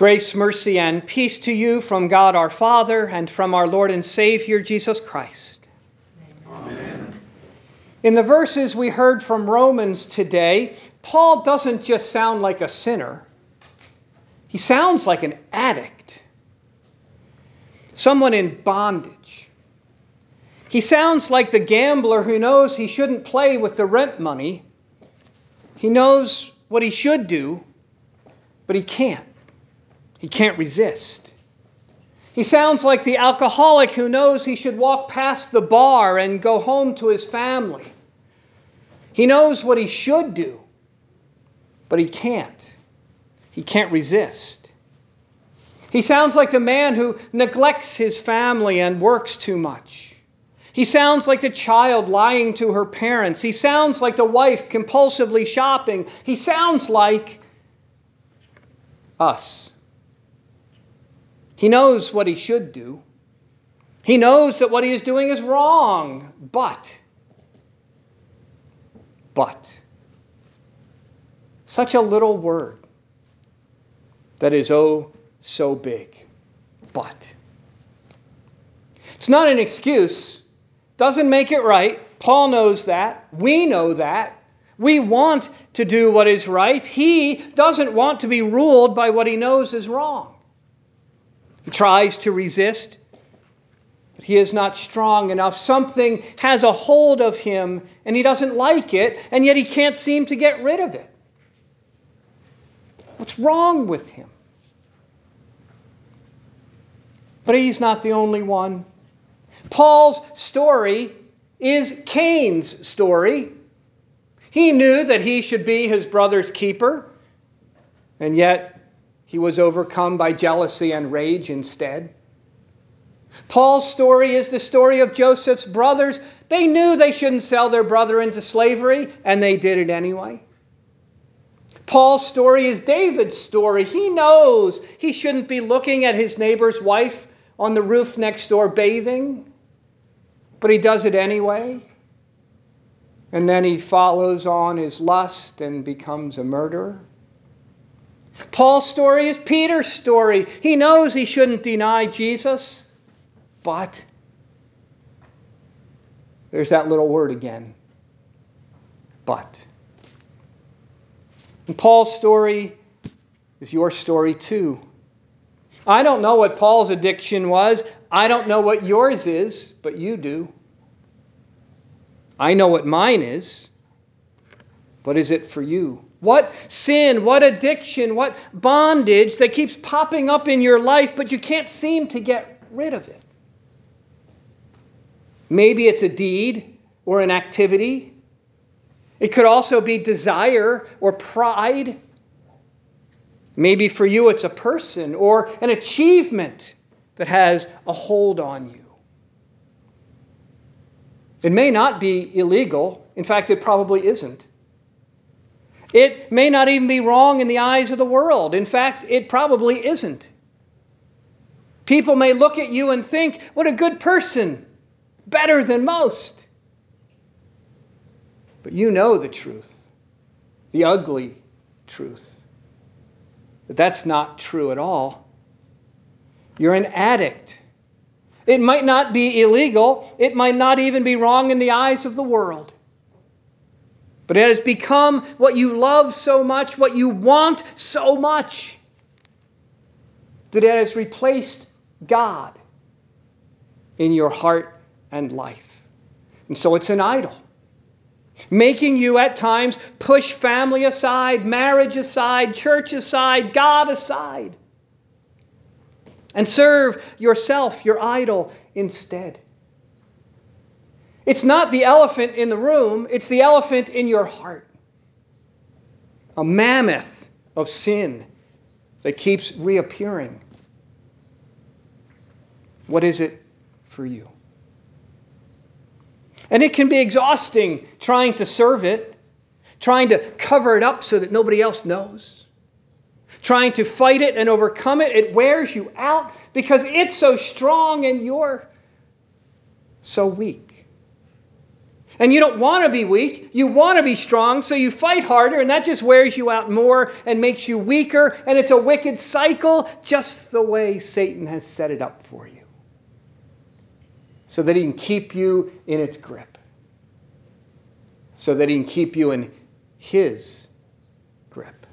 Grace, mercy, and peace to you from God our Father and from our Lord and Savior Jesus Christ. Amen. In the verses we heard from Romans today, Paul doesn't just sound like a sinner, he sounds like an addict, someone in bondage. He sounds like the gambler who knows he shouldn't play with the rent money. He knows what he should do, but he can't. He can't resist. He sounds like the alcoholic who knows he should walk past the bar and go home to his family. He knows what he should do, but he can't. He can't resist. He sounds like the man who neglects his family and works too much. He sounds like the child lying to her parents. He sounds like the wife compulsively shopping. He sounds like us. He knows what he should do. He knows that what he is doing is wrong, but, but, such a little word that is oh so big. But. It's not an excuse, doesn't make it right. Paul knows that. We know that. We want to do what is right. He doesn't want to be ruled by what he knows is wrong. He tries to resist, but he is not strong enough. Something has a hold of him, and he doesn't like it, and yet he can't seem to get rid of it. What's wrong with him? But he's not the only one. Paul's story is Cain's story. He knew that he should be his brother's keeper, and yet he was overcome by jealousy and rage instead. Paul's story is the story of Joseph's brothers. They knew they shouldn't sell their brother into slavery, and they did it anyway. Paul's story is David's story. He knows he shouldn't be looking at his neighbor's wife on the roof next door bathing, but he does it anyway. And then he follows on his lust and becomes a murderer. Paul's story is Peter's story. He knows he shouldn't deny Jesus, but there's that little word again. But. And Paul's story is your story too. I don't know what Paul's addiction was. I don't know what yours is, but you do. I know what mine is. but is it for you? What sin, what addiction, what bondage that keeps popping up in your life, but you can't seem to get rid of it? Maybe it's a deed or an activity. It could also be desire or pride. Maybe for you it's a person or an achievement that has a hold on you. It may not be illegal. In fact, it probably isn't. It may not even be wrong in the eyes of the world. In fact, it probably isn't. People may look at you and think, what a good person, better than most. But you know the truth, the ugly truth. But that's not true at all. You're an addict. It might not be illegal, it might not even be wrong in the eyes of the world. But it has become what you love so much, what you want so much, that it has replaced God in your heart and life. And so it's an idol, making you at times push family aside, marriage aside, church aside, God aside, and serve yourself, your idol, instead. It's not the elephant in the room, it's the elephant in your heart. A mammoth of sin that keeps reappearing. What is it for you? And it can be exhausting trying to serve it, trying to cover it up so that nobody else knows, trying to fight it and overcome it. It wears you out because it's so strong and you're so weak. And you don't want to be weak. You want to be strong, so you fight harder, and that just wears you out more and makes you weaker. And it's a wicked cycle, just the way Satan has set it up for you. So that he can keep you in its grip, so that he can keep you in his grip.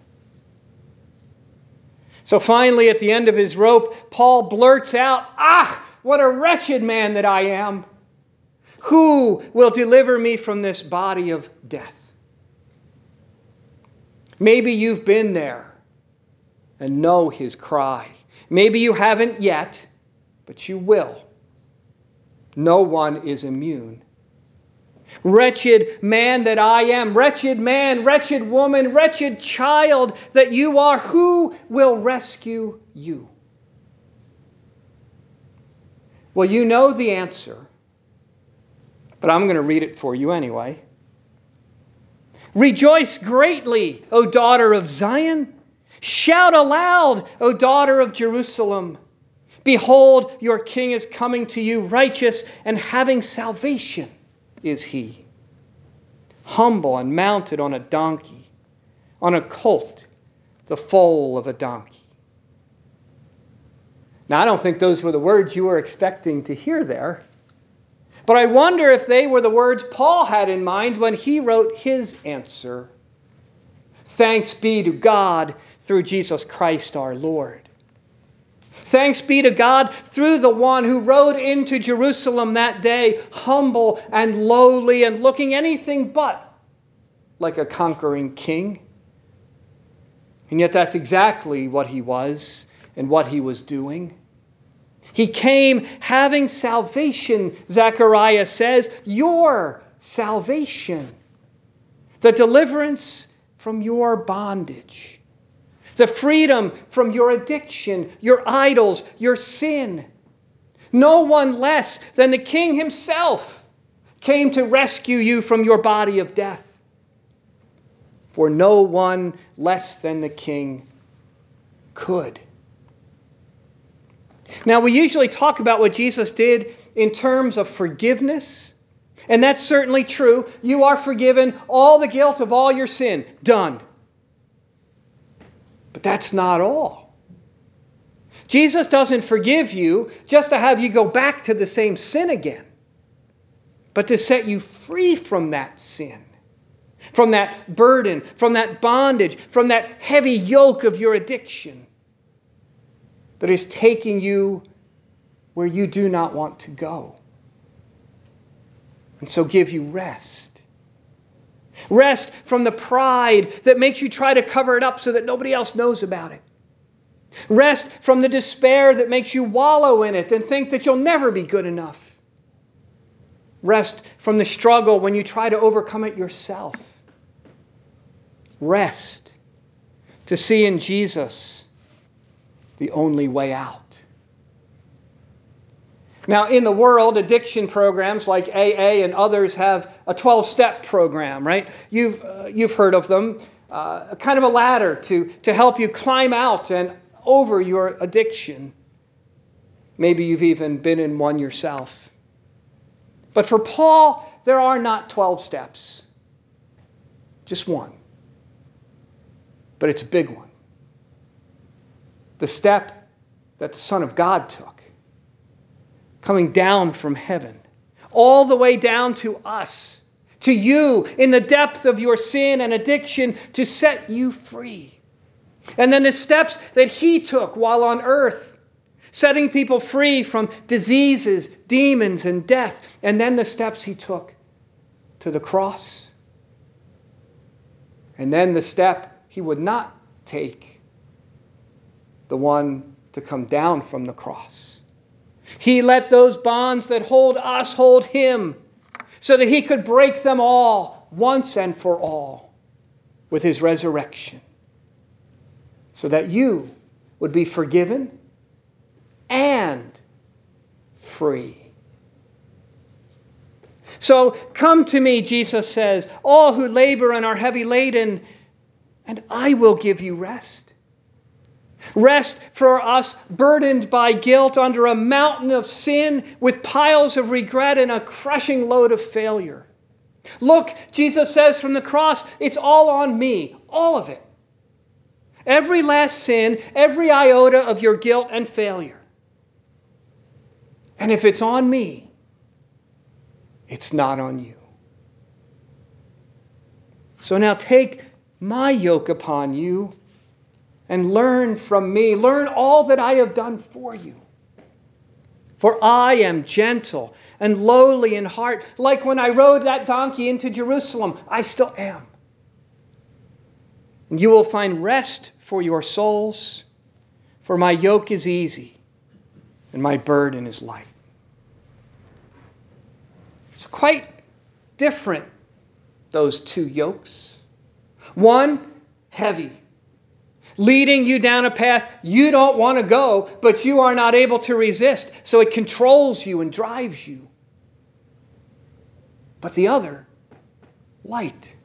So finally, at the end of his rope, Paul blurts out, Ah, what a wretched man that I am! Who will deliver me from this body of death? Maybe you've been there and know his cry. Maybe you haven't yet, but you will. No one is immune. Wretched man that I am, wretched man, wretched woman, wretched child that you are, who will rescue you? Well, you know the answer but I'm going to read it for you anyway. Rejoice greatly, O daughter of Zion. Shout aloud, O daughter of Jerusalem. Behold, your king is coming to you, righteous and having salvation is he. Humble and mounted on a donkey, on a colt, the foal of a donkey. Now, I don't think those were the words you were expecting to hear there. But I wonder if they were the words Paul had in mind when he wrote his answer Thanks be to God through Jesus Christ our Lord. Thanks be to God through the one who rode into Jerusalem that day, humble and lowly and looking anything but like a conquering king. And yet, that's exactly what he was and what he was doing. He came having salvation, Zechariah says, your salvation, the deliverance from your bondage, the freedom from your addiction, your idols, your sin. No one less than the King himself came to rescue you from your body of death. For no one less than the King could. Now, we usually talk about what Jesus did in terms of forgiveness, and that's certainly true. You are forgiven all the guilt of all your sin. Done. But that's not all. Jesus doesn't forgive you just to have you go back to the same sin again, but to set you free from that sin, from that burden, from that bondage, from that heavy yoke of your addiction that is taking you where you do not want to go. And so give you rest. Rest from the pride that makes you try to cover it up so that nobody else knows about it. Rest from the despair that makes you wallow in it and think that you'll never be good enough. Rest from the struggle when you try to overcome it yourself. Rest to see in Jesus the only way out. Now, in the world, addiction programs like AA and others have a 12 step program, right? You've, uh, you've heard of them. Uh, kind of a ladder to, to help you climb out and over your addiction. Maybe you've even been in one yourself. But for Paul, there are not 12 steps, just one. But it's a big one the step that the Son of God took, coming down from heaven, all the way down to us, to you in the depth of your sin and addiction to set you free. And then the steps that he took while on earth, setting people free from diseases, demons, and death. And then the steps he took to the cross. And then the step he would not take the one to come down from the cross. He let those bonds that hold us hold him so that he could break them all once and for all with his resurrection, so that you would be forgiven and free. So come to me, Jesus says, all who labor and are heavy laden, and I will give you rest. Rest for us burdened by guilt under a mountain of sin with piles of regret and a crushing load of failure. Look, Jesus says from the cross, it's all on me, all of it. Every last sin, every iota of your guilt and failure. And if it's on me, it's not on you. So now take my yoke upon you and learn from me. Learn all that I have done for you. For I am gentle and lowly in heart, like when I rode that donkey into Jerusalem. I still am. And you will find rest for your souls, for my yoke is easy and my burden is light. It's quite different, those two yokes. One, heavy leading you down a path you don't want to go, but you are not able to resist. So it controls you and drives you. But the other, light,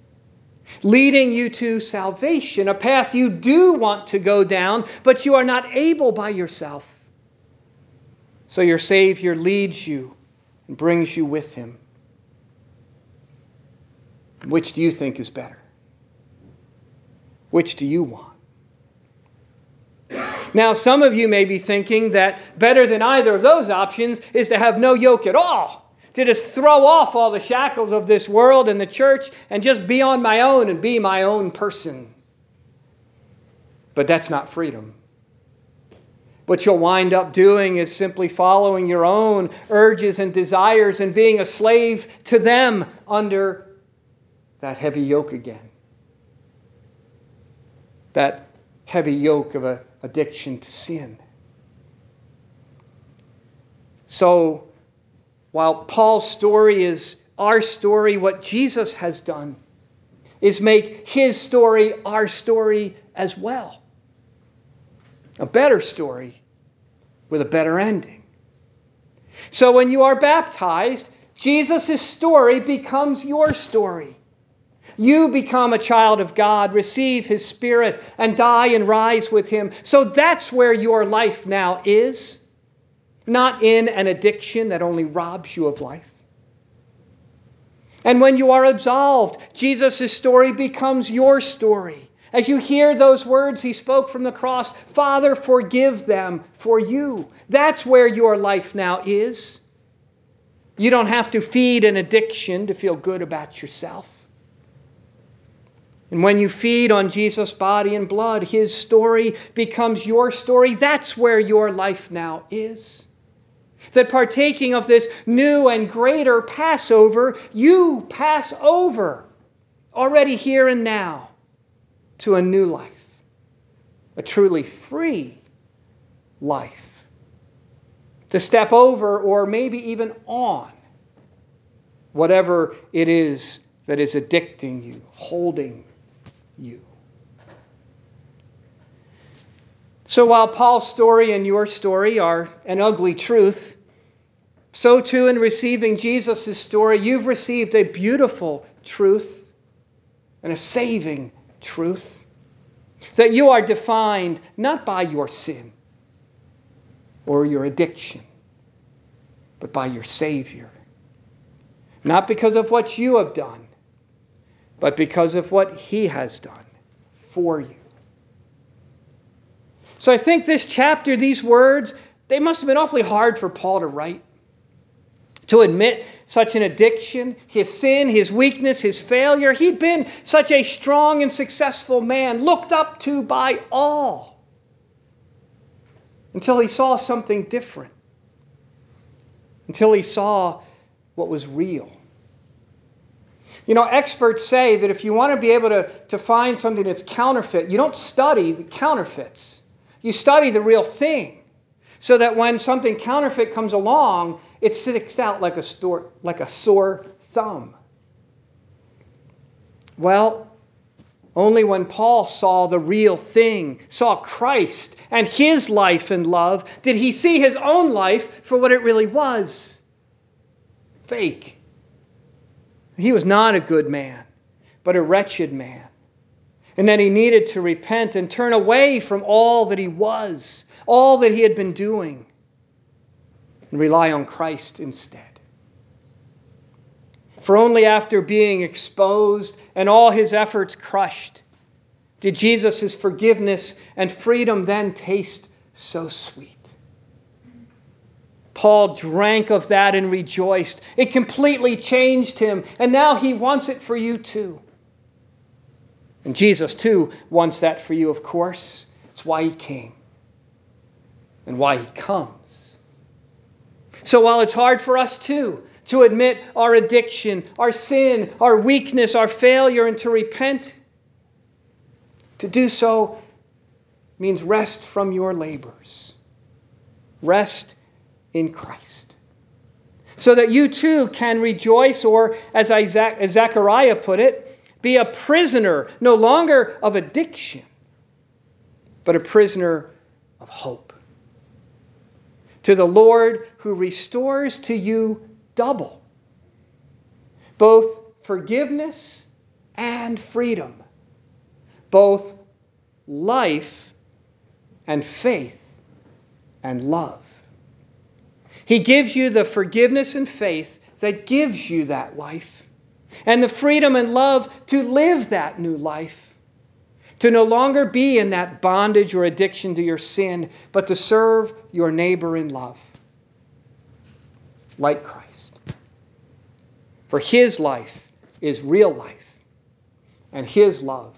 leading you to salvation, a path you do want to go down, but you are not able by yourself. So your Savior leads you and brings you with him. Which do you think is better? Which do you want? Now, some of you may be thinking that better than either of those options is to have no yoke at all, to just throw off all the shackles of this world and the church and just be on my own and be my own person. But that's not freedom. What you'll wind up doing is simply following your own urges and desires and being a slave to them under that heavy yoke again. That heavy yoke of a addiction to sin. So, while Paul's story is our story, what Jesus has done is make his story our story as well. A better story with a better ending. So, when you are baptized, Jesus' story becomes your story. You become a child of God, receive His Spirit, and die and rise with Him. So that's where your life now is, not in an addiction that only robs you of life. And when you are absolved, Jesus' story becomes your story. As you hear those words he spoke from the cross, Father, forgive them for you. That's where your life now is. You don't have to feed an addiction to feel good about yourself. And when you feed on Jesus' body and blood, his story becomes your story. That's where your life now is. That partaking of this new and greater Passover, you pass over already here and now to a new life, a truly free life. To step over or maybe even on whatever it is that is addicting you, holding you. So while Paul's story and your story are an ugly truth, so too in receiving Jesus' story, you've received a beautiful truth and a saving truth. That you are defined not by your sin or your addiction, but by your Savior. Not because of what you have done, but because of what he has done for you. So I think this chapter, these words, they must have been awfully hard for Paul to write. To admit such an addiction, his sin, his weakness, his failure. He'd been such a strong and successful man, looked up to by all, until he saw something different, until he saw what was real. You know, experts say that if you want to be able to, to find something that's counterfeit, you don't study the counterfeits. You study the real thing. So that when something counterfeit comes along, it sticks out like a, store, like a sore thumb. Well, only when Paul saw the real thing, saw Christ and his life and love, did he see his own life for what it really was fake he was not a good man, but a wretched man. And that he needed to repent and turn away from all that he was, all that he had been doing, and rely on Christ instead. For only after being exposed and all his efforts crushed did Jesus' forgiveness and freedom then taste so sweet. Paul drank of that and rejoiced. It completely changed him, and now he wants it for you too. And Jesus, too, wants that for you, of course. It's why he came and why he comes. So while it's hard for us, too, to admit our addiction, our sin, our weakness, our failure, and to repent, to do so means rest from your labors. Rest in Christ. So that you too can rejoice, or as Zechariah put it, be a prisoner no longer of addiction, but a prisoner of hope. To the Lord who restores to you double both forgiveness and freedom, both life and faith and love. He gives you the forgiveness and faith that gives you that life, and the freedom and love to live that new life, to no longer be in that bondage or addiction to your sin, but to serve your neighbor in love, like Christ. For his life is real life, and his love,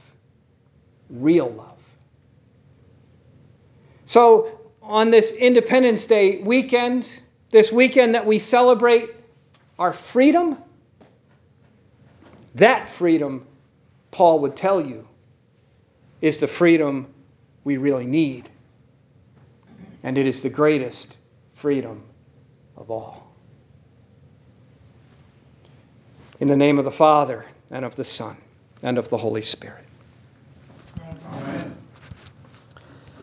real love. So, on this Independence Day weekend, this weekend that we celebrate our freedom, that freedom, Paul would tell you, is the freedom we really need. And it is the greatest freedom of all. In the name of the Father, and of the Son, and of the Holy Spirit.